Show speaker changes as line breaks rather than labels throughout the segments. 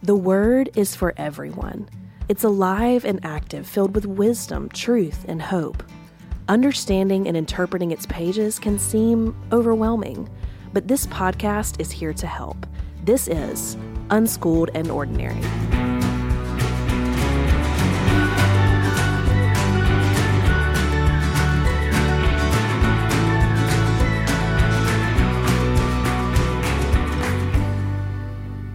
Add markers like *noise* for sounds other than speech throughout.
The Word is for everyone. It's alive and active, filled with wisdom, truth, and hope. Understanding and interpreting its pages can seem overwhelming, but this podcast is here to help. This is Unschooled and Ordinary.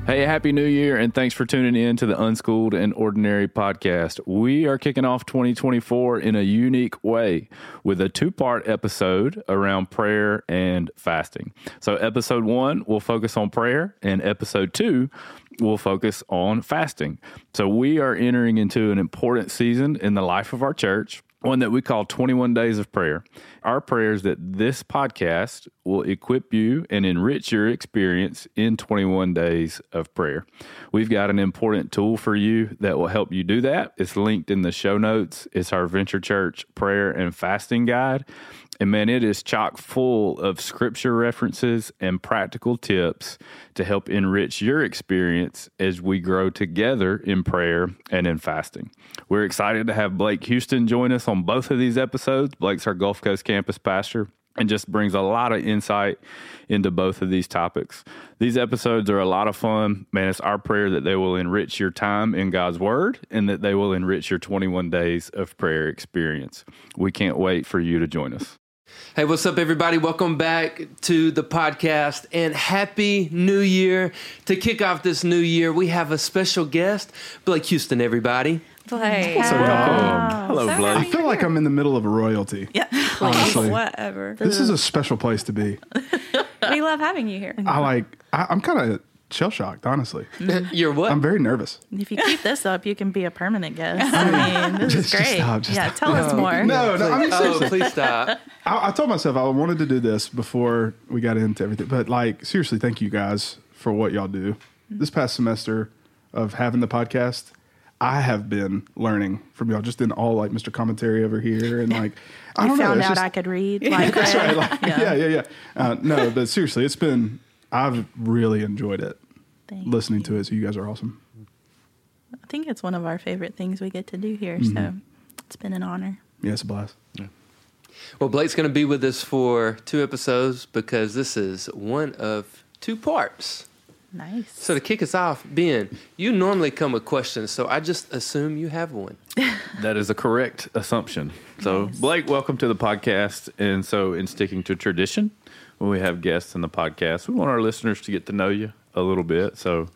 Hey, Happy New Year, and thanks for tuning in to the Unschooled and Ordinary podcast. We are kicking off 2024 in a unique way with a two part episode around prayer and fasting. So, episode one will focus on prayer, and episode two will focus on fasting. So, we are entering into an important season in the life of our church one that we call 21 Days of Prayer. Our prayer is that this podcast will equip you and enrich your experience in 21 days of prayer. We've got an important tool for you that will help you do that. It's linked in the show notes. It's our Venture Church prayer and fasting guide. And man, it is chock full of scripture references and practical tips to help enrich your experience as we grow together in prayer and in fasting. We're excited to have Blake Houston join us on both of these episodes. Blake's our Gulf Coast campus pastor and just brings a lot of insight into both of these topics. These episodes are a lot of fun. Man, it's our prayer that they will enrich your time in God's Word and that they will enrich your 21 days of prayer experience. We can't wait for you to join us.
Hey, what's up, everybody? Welcome back to the podcast and Happy New Year. To kick off this new year, we have a special guest, Blake Houston, everybody.
Blake.
So welcome. Hello,
So
Blake.
I feel like I'm in the middle of a royalty.
Yeah. *laughs*
Honestly.
Whatever.
This is a special place to be. *laughs*
we love having you here.
I like. I, I'm kind of shell shocked, honestly. *laughs*
You're what?
I'm very nervous.
If you keep this up, you can be a permanent guest. *laughs* I mean, this is
Just- just
great.
stop, just
yeah,
stop.
tell us more.
No, no. I mean,
oh, please stop. *laughs*
I, I told myself I wanted to do this before we got into everything, but like seriously, thank you guys for what y'all do. This past semester of having the podcast, I have been learning from y'all, just in all like Mr. Commentary over here, and like I
I
don't know.
found
it's
out
just-
I could read. Like,
That's right.
Greg.
Like, yeah, yeah, yeah. Uh, no, but seriously, it's been. I've really enjoyed it
Thank
listening to it. So you guys are awesome.
I think it's one of our favorite things we get to do here.
Mm-hmm.
So it's been an honor.
Yeah, it's a blast.
Well, Blake's going to be with us for two episodes because this is one of two parts.
Nice.
So to kick us off, Ben, you normally come with questions, so I just assume you have one. *laughs*
That is a correct assumption. So,
Nice.
Blake, welcome to the podcast. And so, in sticking to tradition, when we have guests in the podcast, we want our listeners to get to know you a little bit. So,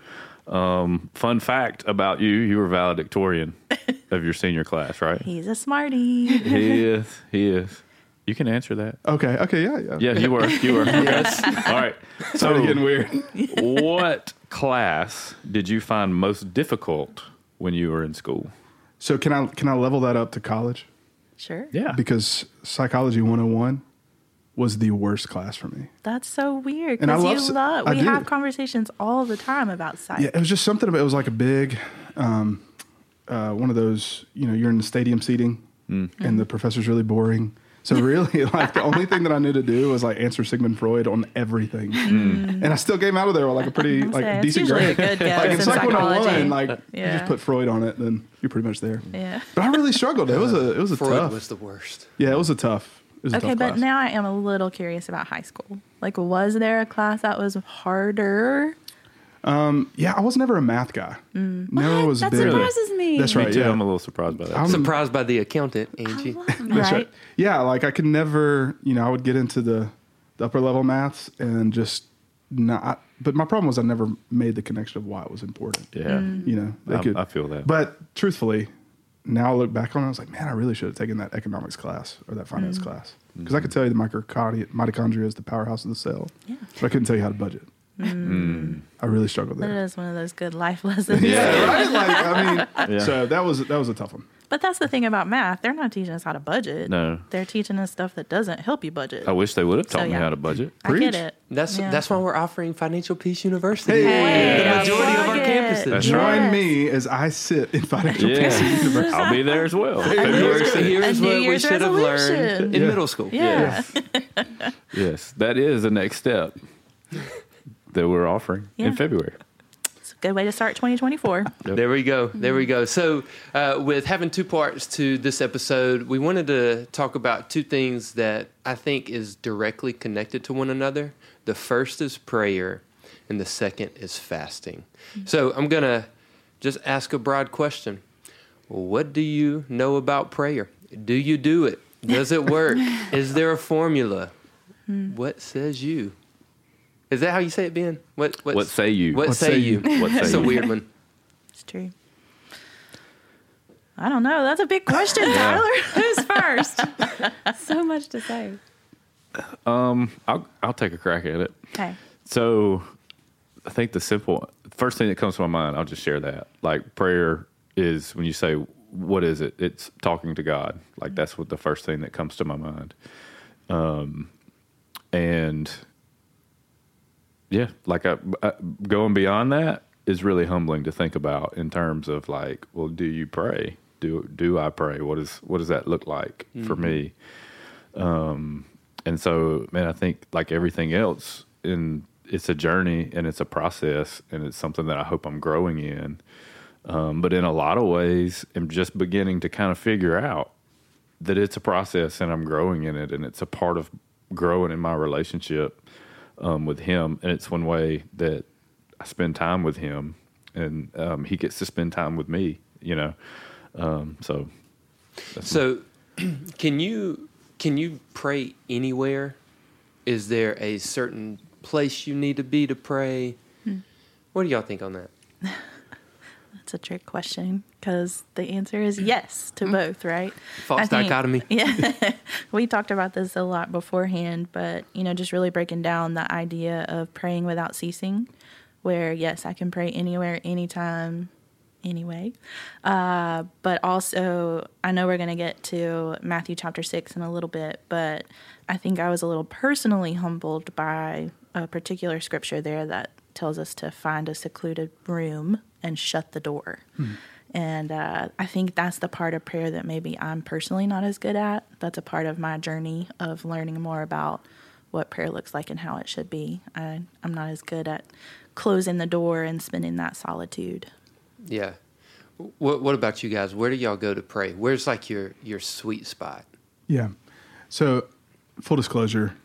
um, fun fact about you you were valedictorian *laughs* of your senior class, right?
He's a smarty.
He is. He is. You can answer that.
Okay. Okay. Yeah. Yeah.
Yeah, you were. You were. *laughs* yes. All right. So, *laughs*
Started getting weird.
what class did you find most difficult when you were in school?
So can I can I level that up to college?
Sure.
Yeah.
Because psychology 101 was the worst class for me.
That's so weird.
And I
Because
love
you love,
I
we
do.
have conversations all the time about psych.
Yeah, it was just something about it was like a big, um, uh, one of those. You know, you're in the stadium seating, and the professor's really boring. So *laughs* really, like the only thing that I knew to do was like answer Sigmund Freud on everything, and I still came out of there with like a pretty
I'm
like
saying,
decent grade.
good *laughs* guess
like
in
in Psych 101,
psychology.
like *laughs* you just put Freud on it, then you're pretty much there.
Yeah.
But I really struggled. It was a it was a
Freud
tough.
was the worst.
yeah, it was a tough. It was a
Okay,
tough
but
class.
now I am a little curious about high school. Like, was there a class that was harder?
Um, yeah, I was never a math guy. Never was
That
big.
surprises me.
That's
Me
right.
too.
Yeah,
I'm a little surprised by that.
I'm-
Surprised by the accountant, Angie.
That's
right?
right. Yeah, like I could never, you know, I would get into the, the upper level maths and just not. But my problem was I never made the connection of why it was important.
yeah.
Mm.
You know, they
I-
could.
I feel that.
But truthfully, now I look back on it, I was like, man, I really should have taken that economics class or that
Mm.
finance class because I could tell you the mitochondria, mitochondria is the powerhouse of the cell,
Yeah.
but I couldn't tell you how to budget. I really struggled
That
there.
is one of those good life *laughs* lessons.
Yeah, *laughs* right. Like I mean,
Yeah.
so that was that was a tough one.
But that's the thing about math. They're not teaching us how to budget.
No.
They're teaching us stuff that doesn't help you budget.
I wish they would have taught
So,
me how to budget.
I get it.
That's
Yeah.
that's why we're offering Financial Peace University.
Hey,
the majority of our
it.
campuses.
That's
Join
Yes.
me as I sit in financial
Yeah.
peace university.
I'll be there as well.
Here's, here's what we should have learned in
Yeah.
middle school.
Yeah.
Yes, that is the next step that we're offering
Yeah.
in February.
Good way to start 2024.
There we go. There we go. So, uh, with having two parts to this episode, we wanted to talk about two things that I think is directly connected to one another. The first is prayer, and the second is fasting. So, I'm going to just ask a broad question What do you know about prayer? Do you do it? Does it work? *laughs* is there a formula? What says you? Is that how you say it, Ben? What what,
What say you?
What,
What
say,
say
you?
you?
What say
That's a weird one. *laughs*
It's true. I don't know. That's a big question, *laughs* Tyler. *laughs* Who's first?
so much to say.
Um, I'll I'll take a crack at it.
Okay.
So, I think the simple first thing that comes to my mind, I'll just share that. Like prayer is when you say what is it? It's talking to God. Like that's what the first thing that comes to my mind. Um, and yeah, like I, I, going beyond that is really humbling to think about in terms of like, well, do you pray? Do do I pray? What is what does that look like for me? Um, and so, man, I think like everything else, in it's a journey and it's a process, and it's something that I hope I'm growing in. Um, but in a lot of ways, I'm just beginning to kind of figure out that it's a process and I'm growing in it, and it's a part of growing in my relationship um, with Him. And it's one way that I spend time with Him, and um, He gets to spend time with me. You know, um, so
So, *clears throat* can you can you pray anywhere? Is there a certain place you need to be to pray? What do y'all think on that? *laughs*
That's a trick question because the answer is yes to both, right?
False
think-
dichotomy. *laughs*
Yeah. we talked about this a lot beforehand, but, you know, just really breaking down the idea of praying without ceasing, where, yes, I can pray anywhere, anytime, anyway. Uh, but also, I know we're going to get to Matthew chapter 6 in a little bit, but I think I was a little personally humbled by a particular scripture there that tells us to find a secluded room and shut the door. And uh, I think that's the part of prayer that maybe I'm personally not as good at. That's a part of my journey of learning more about what prayer looks like and how it should be. I, I'm not as good at closing the door and spending that solitude.
Yeah. What What about you guys? Where do y'all go to pray? Where's like your your sweet spot?
Yeah. So, full disclosure,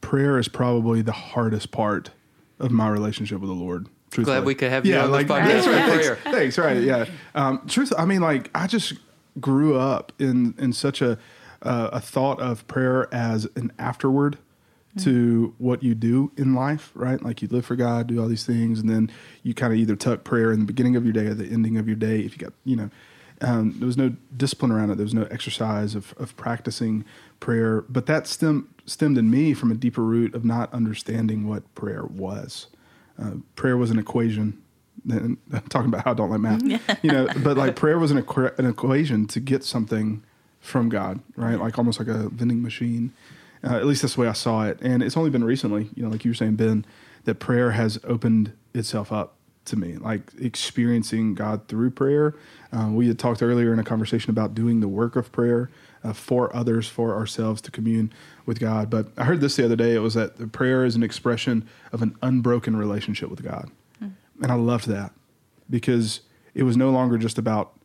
prayer is probably the hardest part of my relationship with the Lord. Truthfully.
Glad we could have you
yeah,
on
like,
podcast
That's right. Thanks, thanks. Right. Yeah. Um, truth. I mean, like, I just grew up in in such a uh, a thought of prayer as an afterward to what you do in life, right? Like you live for God, do all these things, and then you kind of either tuck prayer in the beginning of your day or the ending of your day. If you got, you know, um, there was no discipline around it. There was no exercise of, of practicing prayer, but that stem, stemmed in me from a deeper root of not understanding what prayer was. Uh, prayer was an equation. And *laughs* I'm talking about how I don't like math, *laughs* you know, but like prayer was an, equa- an equation to get something from God, right? Like almost like a vending machine. Uh, at least that's the way I saw it. And it's only been recently, you know, like you were saying, Ben, that prayer has opened itself up to me, like experiencing God through prayer. Uh, we had talked earlier in a conversation about doing the work of prayer uh, for others, for ourselves to commune with God. But I heard this the other day. It was that the prayer is an expression of an unbroken relationship with God. And I loved that because it was no longer just about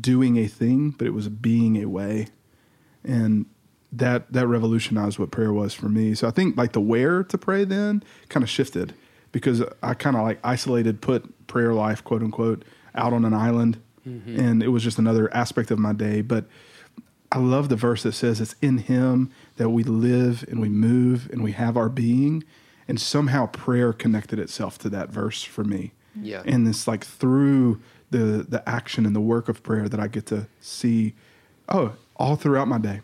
doing a thing, but it was being a way. And that that revolutionized what prayer was for me. So I think like the where to pray then kind of shifted because I kind of like isolated, put prayer life, quote unquote, out on an island, and it was just another aspect of my day. But I love the verse that says it's in Him that we live and we move and we have our being, and somehow prayer connected itself to that verse for me.
Yeah.
and it's like through the the action and the work of prayer that I get to see, oh, all throughout my day.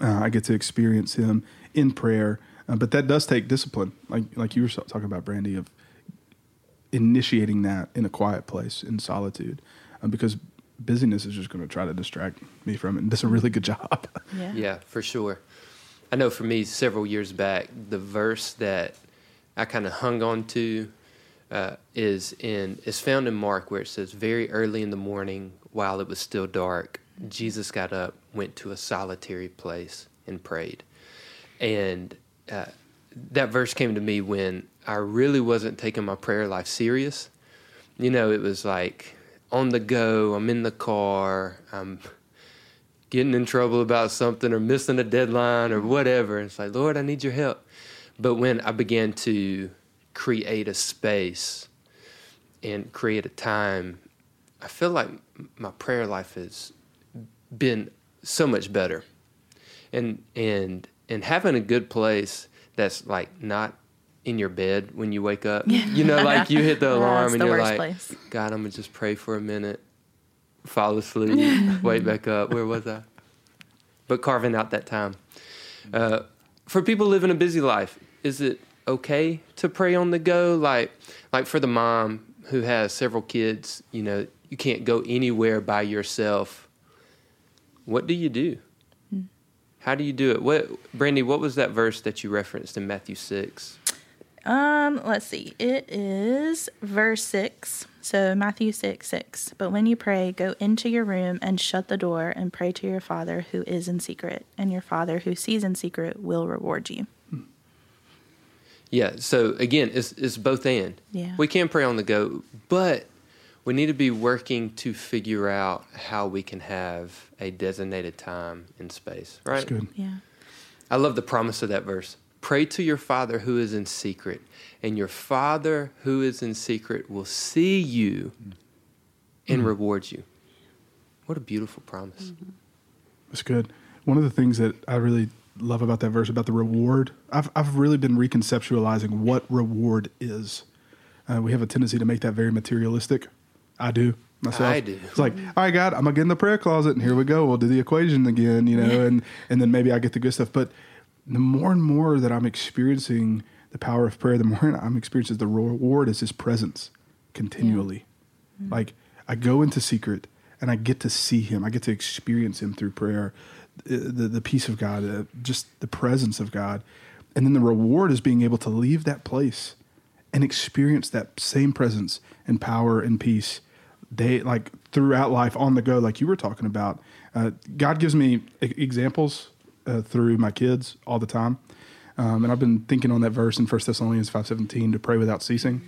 Uh, I get to experience Him in prayer, uh, but that does take discipline, like like you were talking about, Brandy, of initiating that in a quiet place in solitude, uh, because busyness is just going to try to distract me from it. And does a really good *laughs* job.
Yeah.
Yeah, for sure. I know for me, several years back, the verse that I kind of hung on to uh, is in is found in Mark, where it says, "Very early in the morning, while it was still dark, Jesus got up, went to a solitary place, and prayed." And uh, that verse came to me when I really wasn't taking my prayer life serious, you know, it was like on the go. I'm in the car. I'm getting in trouble about something or missing a deadline or whatever. And It's like, Lord, I need your help. But when I began to create a space and create a time, I feel like my prayer life has been so much better. And and and having a good place that's like not in your bed when you wake up. You know, like you hit the *laughs* alarm
it's
and
the
you're like,
place.
God, I'm gonna just pray for a minute, fall asleep, *laughs* wake back up. Where was I? But carving out that time. Uh, for people living a busy life, is it okay to pray on the go? Like, like for the mom who has several kids, you know, you can't go anywhere by yourself. What do you do? How do you do it? What, Brandy? What was that verse that you referenced in Matthew six?
Um, let's see. It is verse 6. So Matthew 6, 6. But when you pray, go into your room and shut the door and pray to your Father who is in secret, and your Father who sees in secret will reward you.
Yeah. So again, it's it's both and.
Yeah.
We can pray on the go, but we need to be working to figure out how we can have a designated time in space. Right.
That's good.
Yeah.
I love the promise of that verse. Pray to your Father who is in secret, and your Father who is in secret will see you and reward you. What a beautiful promise.
That's good. One of the things that I really love about that verse about the reward, I've I've really been reconceptualizing what reward is. Uh, we have a tendency to make that very materialistic. I do myself.
I do.
It's like, all right, God, I'm gonna get in the prayer closet, and here we go. We'll do the equation again, you know, and and then maybe I get the good stuff. But the more and more that I'm experiencing the power of prayer, the more *laughs* I'm experiencing the reward is His presence continually. Like I go into secret and I get to see Him. I get to experience Him through prayer, the the, the peace of God, uh, just the presence of God, and then the reward is being able to leave that place and experience that same presence and power and peace day like throughout life on the go like you were talking about. Uh, god gives me e- examples uh, through my kids all the time. Um, and i've been thinking on that verse in 1 thessalonians 5.17 to pray without ceasing.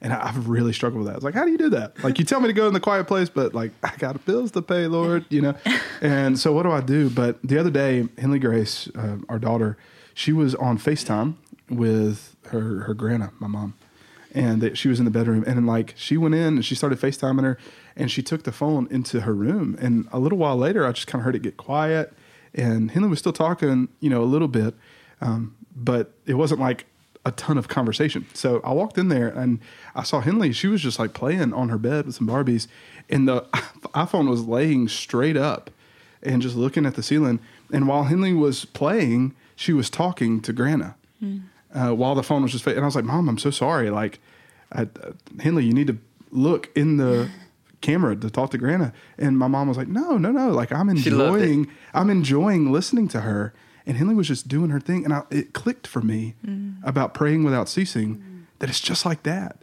And I, i've really struggled with that. It's like how do you do that? Like you tell me to go in the quiet place but like *laughs* i got bills to pay lord you know? And so what do i do? But the other day henley grace uh, our daughter she was on facetime with her her grandma my mom. And that she was in the bedroom. And like she went in and she started facetiming her and she took the phone into her room. And a little while later i just kind of heard it get quiet and henley was still talking you know a little bit um, but it wasn't like a ton of conversation. So i walked in there and i saw henley. She was just like playing on her bed with some barbies and the *laughs* iphone was laying straight up and just looking at the ceiling. And while henley was playing she was talking to grandma uh, while the phone was just, fa- and I was like, "Mom, I'm so sorry. Like, I, uh, Henley, you need to look in the camera to talk to Grandma." And my mom was like, "No, no, no. Like, I'm
She loved it.
enjoying, I'm enjoying listening to her." And Henley was just doing her thing, and I, it clicked for me about praying without ceasing that it's just like that.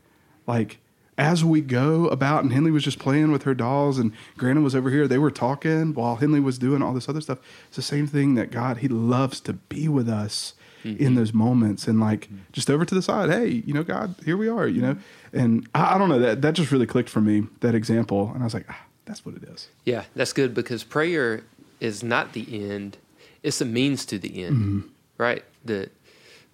Like as we go about, and Henley was just playing with her dolls, and Grandma was over here. They were talking while Henley was doing all this other stuff. It's the same thing that God He loves to be with us in mm-hmm. those moments, and like mm-hmm. just over to the side. Hey, you know, God, here we are. You know, and I, I don't know that that just really clicked for me that example, and I was like, ah, that's what it is.
Yeah, that's good because prayer is not the end; it's a means to the end, mm-hmm. right? the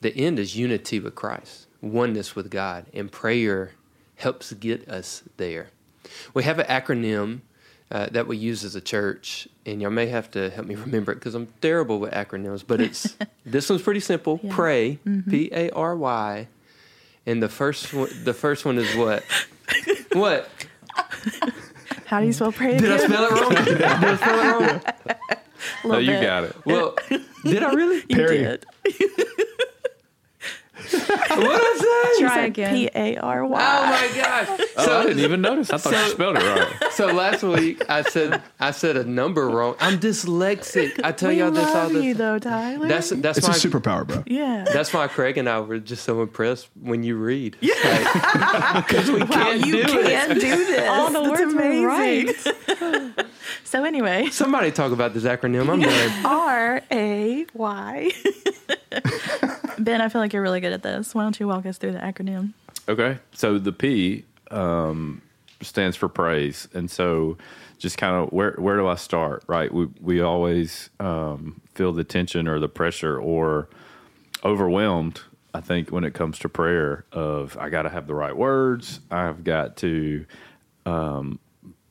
The end is unity with Christ, oneness with God, and prayer helps get us there. We have an acronym uh, that we use as a church, and y'all may have to help me *laughs* remember it because I'm terrible with acronyms. But it's *laughs* this one's pretty simple:
Yeah.
pray, P A R Y, and the first one, the first one is what? what?
How do you spell pray
Did I spell it wrong? *laughs* Did I spell it wrong?
A
Oh,
little
you
bit.
got it.
Well, did I really?
You
Perry.
did.
What did I say?
You
Try
said
again.
P A R Y.
Oh my gosh!
Oh, I didn't even notice. I thought you spelled it right. *laughs*
so last week I said I said a number wrong. I'm dyslexic. I tell
We
y'all this all
love
the
you
time.
though, Tyler.
That's that's
It's
why
a superpower, bro.
yeah.
that's why Craig and I were just so impressed when you read. Yeah, because we *laughs*
Wow,
can't
you
do it.
can do *laughs* this.
All the
That's
words were right.
So anyway,
Somebody talk about this acronym. I'm done.
R A Y. Ben, I feel like you're really good at this. Why don't you walk us through the acronym?
Okay. So the P um, stands for praise, and so just kind of where where do I start? Right, we we always um, feel the tension or the pressure or overwhelmed. I think when it comes to prayer, of I got to have the right words. I've got to, um,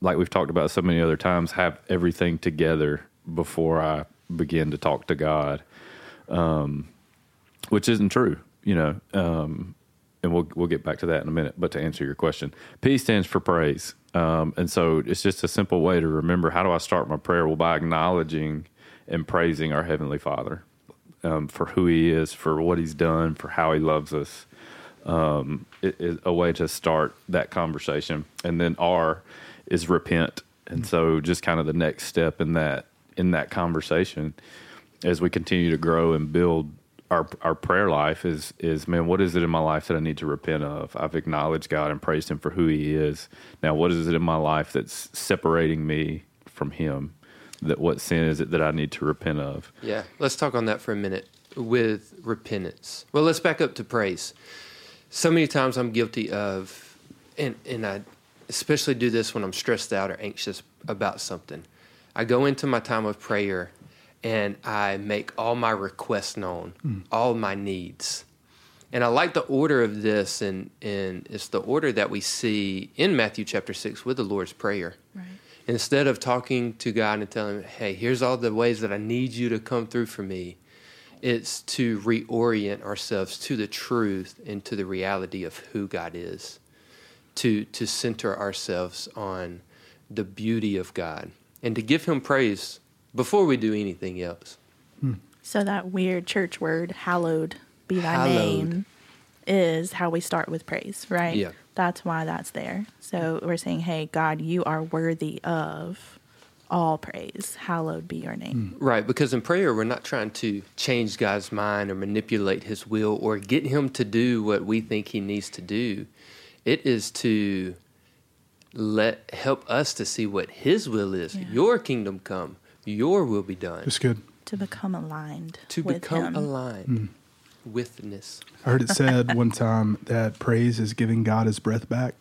like we've talked about so many other times, have everything together before I begin to talk to God, um, which isn't true, you know. Um, and we'll we'll get back to that in a minute. But to answer your question, P stands for praise, um, and so it's just a simple way to remember. How do I start my prayer? Well, by acknowledging and praising our heavenly Father um, for who He is, for what He's done, for how He loves us. Um, it is a way to start that conversation, and then R is repent, and so just kind of the next step in that in that conversation as we continue to grow and build our our prayer life is is man, what is it in my life that I need to repent of? I've acknowledged God and praised Him for who He is. Now, what is it in my life that's separating me from Him? That what sin is it that I need to repent of?
Yeah, let's talk on that for a minute with repentance. Well, let's back up to praise. So many times I'm guilty of, and and I especially do this when I'm stressed out or anxious about something. I go into my time of prayer and I make all my requests known, mm. all my needs. And I like the order of this, and, and it's the order that we see in Matthew chapter 6 with the Lord's Prayer. Right. Instead of talking to God and telling him, hey, here's all the ways that I need you to come through for me, it's to reorient ourselves to the truth and to the reality of who God is, to, to center ourselves on the beauty of God, and to give Him praise before we do anything else.
Hmm. So that weird church word, hallowed be thy hallowed. name, is how we start with praise, right?
Yeah.
That's why that's there. So we're saying, hey, God, you are worthy of all praise. Hallowed be your name.
Hmm. Right, because in prayer, we're not trying to change God's mind or manipulate his will or get him to do what we think he needs to do. It is to let help us to see what his will is. Yeah. Your kingdom come your will be done.
That's good.
To become aligned.
To become him. aligned. Mm. Withness.
I heard it said *laughs* one time that praise is giving God his breath back.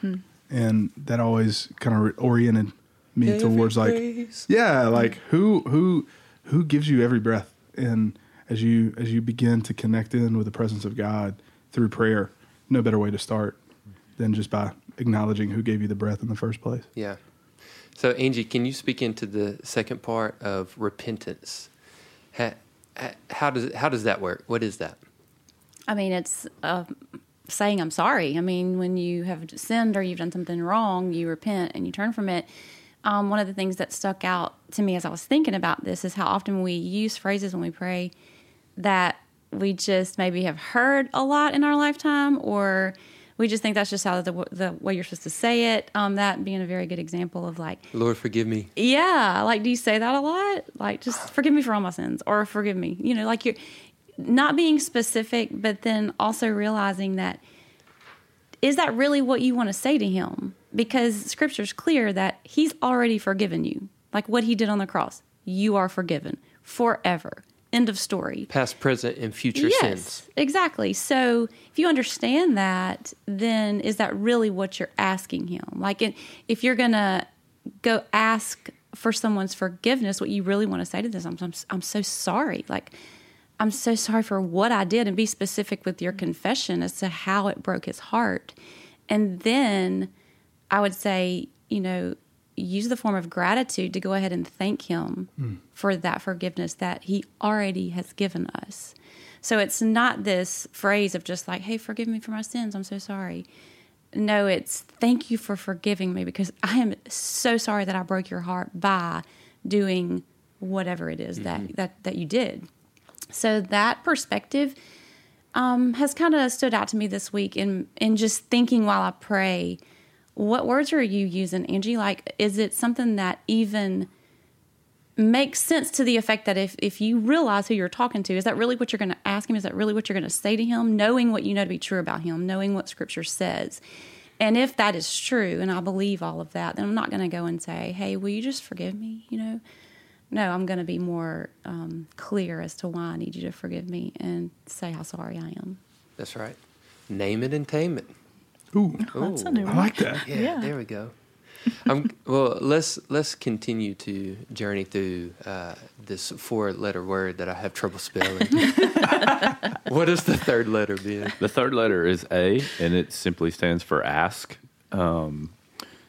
Hmm. And that always kind of oriented me every towards like praise. yeah, like who who who gives you every breath and as you as you begin to connect in with the presence of God through prayer, no better way to start than just by acknowledging who gave you the breath in the first place.
Yeah. So, Angie, can you speak into the second part of repentance? How, how does how does that work? What is that?
I mean, it's uh, saying I'm sorry. I mean, when you have sinned or you've done something wrong, you repent and you turn from it. Um, one of the things that stuck out to me as I was thinking about this is how often we use phrases when we pray that we just maybe have heard a lot in our lifetime or we just think that's just how the, the way you're supposed to say it. Um, that being a very good example of like,
Lord, forgive me.
Yeah, like, do you say that a lot? Like, just forgive me for all my sins, or forgive me. You know, like you're not being specific, but then also realizing that is that really what you want to say to Him? Because Scripture's clear that He's already forgiven you, like what He did on the cross. You are forgiven forever. End of story.
Past, present, and future yes, sins.
Exactly. So if you understand that, then is that really what you're asking him? Like if you're going to go ask for someone's forgiveness, what you really want to say to them, I'm, I'm so sorry. Like, I'm so sorry for what I did, and be specific with your confession as to how it broke his heart. And then I would say, you know, use the form of gratitude to go ahead and thank him mm. for that forgiveness that he already has given us. So it's not this phrase of just like, hey, forgive me for my sins. I'm so sorry. No, it's thank you for forgiving me because I am so sorry that I broke your heart by doing whatever it is mm-hmm. that, that, that you did. So that perspective um, has kind of stood out to me this week in, in just thinking while I pray what words are you using, Angie? Like, is it something that even makes sense to the effect that if, if you realize who you're talking to, is that really what you're going to ask him? Is that really what you're going to say to him? Knowing what you know to be true about him, knowing what scripture says. And if that is true, and I believe all of that, then I'm not going to go and say, hey, will you just forgive me? You know, no, I'm going to be more um, clear as to why I need you to forgive me and say how sorry I am.
That's right. Name it and tame it.
Ooh,
That's a new
I like that.
Yeah,
Yeah.
there we go. Um, well, let's let's continue to journey through uh, this four-letter word that I have trouble spelling. *laughs* what is the third letter, Ben?
The third letter is A, and it simply stands for ask. Um,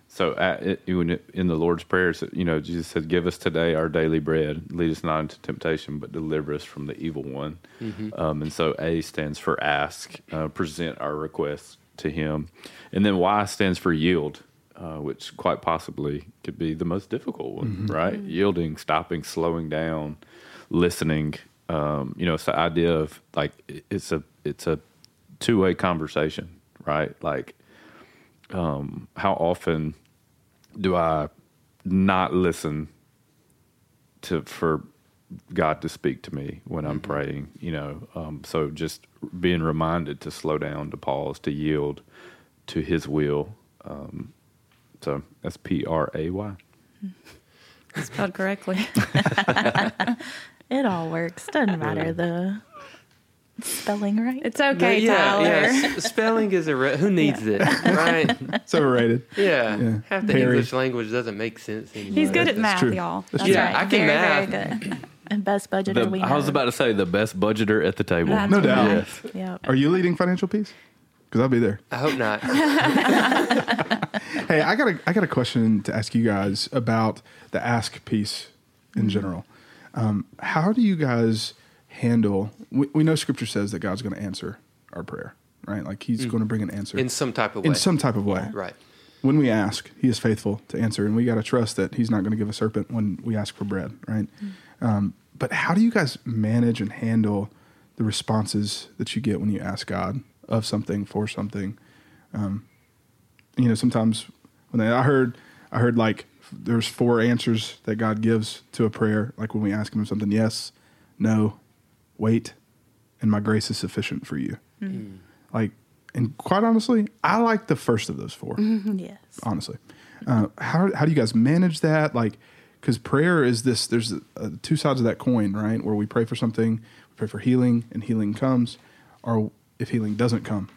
so uh, it, when it- in the Lord's prayers, you know, Jesus said, "Give us today our daily bread. Lead us not into temptation, but deliver us from the evil one." Um, and so A stands for ask, uh, present our requests to Him, and then Y stands for yield, uh, which quite possibly could be the most difficult one, right? Yielding, stopping, slowing down, listening. Um, you know, it's the idea of like it's a it's a two way conversation, right? Like, um, how often do I not listen to for God to speak to me when I'm praying? You know, um, so just being reminded to slow down, to pause, to yield to His will. Um, so that's P R A Y. *laughs*
Spelled correctly. *laughs*
It all works. Doesn't matter the spelling right.
It's okay,
yeah,
Tyler.
yeah. s- Spelling is a re- who *laughs* needs it, right?
It's overrated.
Yeah.
Yeah.
half the
Perry.
English language doesn't make sense anymore.
He's good at
That's
math,
true.
y'all.
That's
That's
Yeah,
right.
I can
very,
math.
very good. And best budgeter
The-
we
I was about to say the best budgeter at the table.
That's
No doubt.
Yes.
Yep.
Are you leading financial peace? Because I'll be there.
I hope not. *laughs*
Hey, I got a I got a question to ask you guys about the ask piece in general. Um, how do you guys handle? We, we know Scripture says that God's going to answer our prayer, right? Like He's going to bring an answer
In some type of way.
in some type of way.
right.
When we ask, He is faithful to answer, and we got to trust that He's not going to give a serpent when we ask for bread, right? Um, but how do you guys manage and handle the responses that you get when you ask God of something for something? Um, you know, sometimes when they, I heard, I heard like there's four answers that God gives to a prayer. Like when we ask Him something, yes, no, wait, and my grace is sufficient for you. Like, and quite honestly, I like the first of those 4
Yes.
honestly. Uh, how how do you guys manage that? Like, because prayer is this. There's uh, two sides of that coin, right? Where we pray for something, we pray for healing, and healing comes, or if healing doesn't come,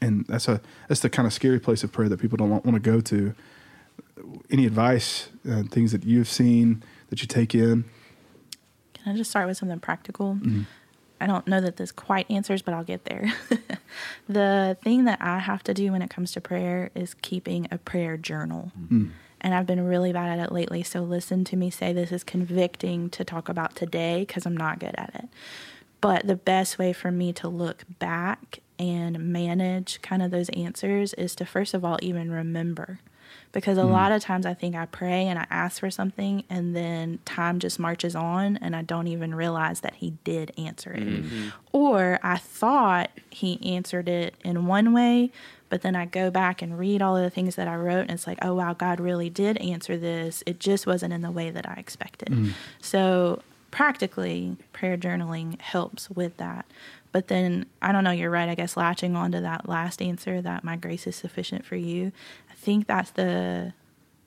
and that's a that's the kind of scary place of prayer that people don't want, want to go to. Any advice, uh, things that you've seen that you take in?
Can I just start with something practical? I don't know that this quite answers, but I'll get there. *laughs* the thing that I have to do when it comes to prayer is keeping a prayer journal. And I've been really bad at it lately. So listen to me say this is convicting to talk about today because I'm not good at it. But the best way for me to look back and manage kind of those answers is to first of all even remember. Because a mm. lot of times I think I pray and I ask for something and then time just marches on and I don't even realize that he did answer it. Mm-hmm. Or I thought he answered it in one way, but then I go back and read all of the things that I wrote and it's like, oh wow, God really did answer this. It just wasn't in the way that I expected. Mm. So practically prayer journaling helps with that but then i don't know you're right i guess latching on to that last answer that my grace is sufficient for you think that's the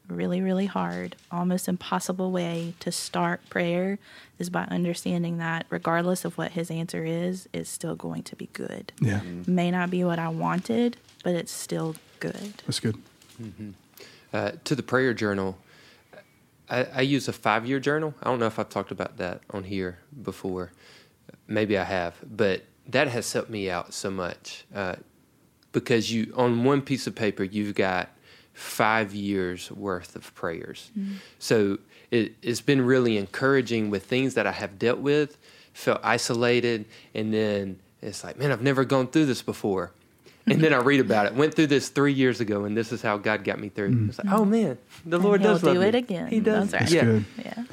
really really hard almost impossible way to start prayer is by understanding that regardless of what his answer is it's still going to be good
Yeah,
may not be what i wanted but it's still good
that's good.
Uh, to the prayer journal, I, I use a five year journal. I don't know if I've talked about that on here before. Maybe I have, but that has helped me out so much uh, because you on one piece of paper you've got five years worth of prayers. Mm-hmm. So it, it's been really encouraging with things that I have dealt with, felt isolated, and then it's like, man, I've never gone through this before. And then I read *laughs* about it. Went through this three years ago, and this is how God got me through. Mm. It's like, oh man, the
And
Lord
he'll
does love
do
me.
it again.
He does.
That's right.
That's
Yeah.
good.
yeah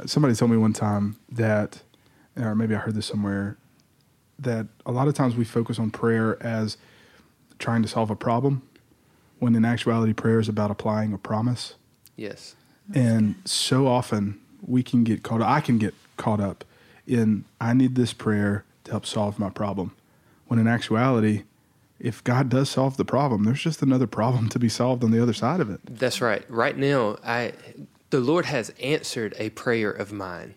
uh,
Somebody told me one time that, or maybe I heard this somewhere, that a lot of times we focus on prayer as trying to solve a problem, when in actuality, prayer is about applying a promise.
Yes.
And so often we can get caught I can get caught up in I need this prayer to help solve my problem. When in actuality, if God does solve the problem, there's just another problem to be solved on the other side of it.
That's right. Right now, I the Lord has answered a prayer of mine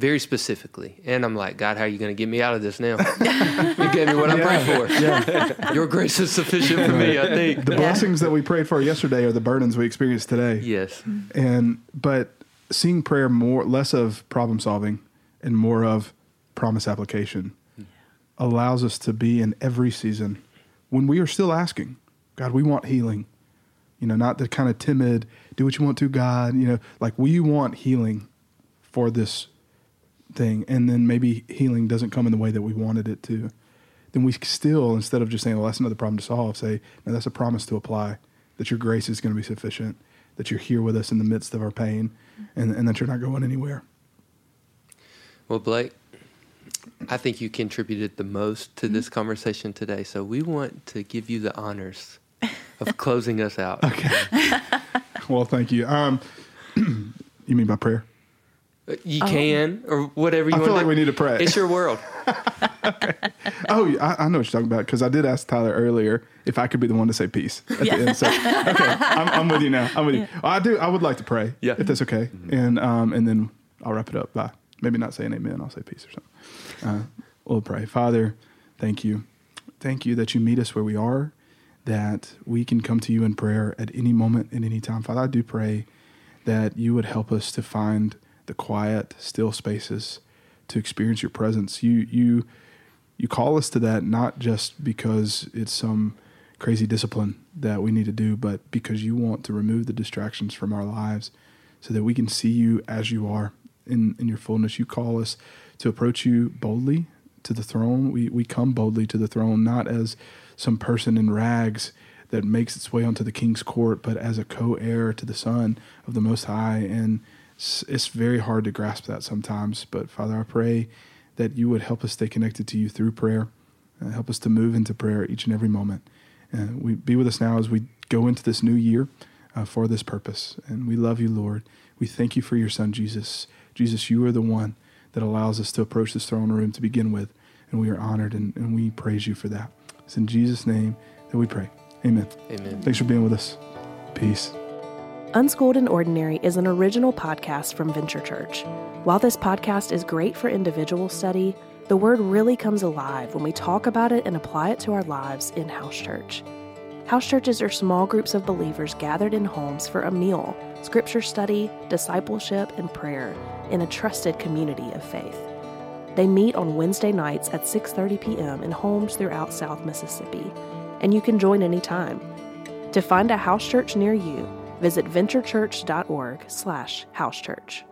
very specifically. And I'm like, God, how are you going to get me out of this now? *laughs* you gave me what I prayed for. *laughs* Your grace is sufficient for me, I think.
The blessings that we prayed for yesterday are the burdens we experience today.
Yes.
And but seeing prayer more less of problem solving and more of promise application allows us to be in every season when we are still asking, God, we want healing. You know, not the kind of timid, do what you want to, God. You know, like we want healing for this thing. And then maybe healing doesn't come in the way that we wanted it to. Then we still, instead of just saying, well, that's another problem to solve, say, no, that's a promise to apply, that your grace is going to be sufficient, that you're here with us in the midst of our pain, and, and that you're not going anywhere.
Well, Blake, I think you contributed the most to this conversation today. So we want to give you the honors of *laughs* closing us out. Okay.
well, thank you. Um, *clears throat* you mean by prayer?
You can, or whatever you
I
want
feel
to
like we need to pray.
It's your world. *laughs*
Oh, I, I know what you're talking about because I did ask Tyler earlier if I could be the one to say peace at the end. So, okay, I'm, I'm with you now. I'm with you. Well, I do. I would like to pray,
Yeah.
if that's okay, and um, and then I'll wrap it up by maybe not saying amen. I'll say peace or something. Uh, we'll pray. Father, thank you, thank you that you meet us where we are, that we can come to you in prayer at any moment, at any time. Father, I do pray that you would help us to find the quiet, still spaces to experience your presence. You you you call us to that not just because it's some crazy discipline that we need to do, but because you want to remove the distractions from our lives so that we can see you as you are in, in your fullness. You call us to approach you boldly to the throne. We, we come boldly to the throne, not as some person in rags that makes its way onto the king's court, but as a co heir to the Son of the Most High. And it's, it's very hard to grasp that sometimes. But Father, I pray that you would help us stay connected to you through prayer. Uh, help us to move into prayer each and every moment. Uh, we be with us now as we go into this new year uh, for this purpose. And we love you, Lord. We thank you for your Son, Jesus. Jesus, you are the one that allows us to approach this throne room to begin with. And we are honored and, and we praise you for that. It's in Jesus' name that we pray. Amen.
Amen.
Thanks for being with us. Peace.
Unschooled and Ordinary is an original podcast from Venture Church. While this podcast is great for individual study, the word really comes alive when we talk about it and apply it to our lives in house church. House churches are small groups of believers gathered in homes for a meal, scripture study, discipleship, and prayer in a trusted community of faith. They meet on Wednesday nights at 6:30 p.m. in homes throughout South Mississippi, and you can join anytime. To find a house church near you, visit venturechurch.org/housechurch.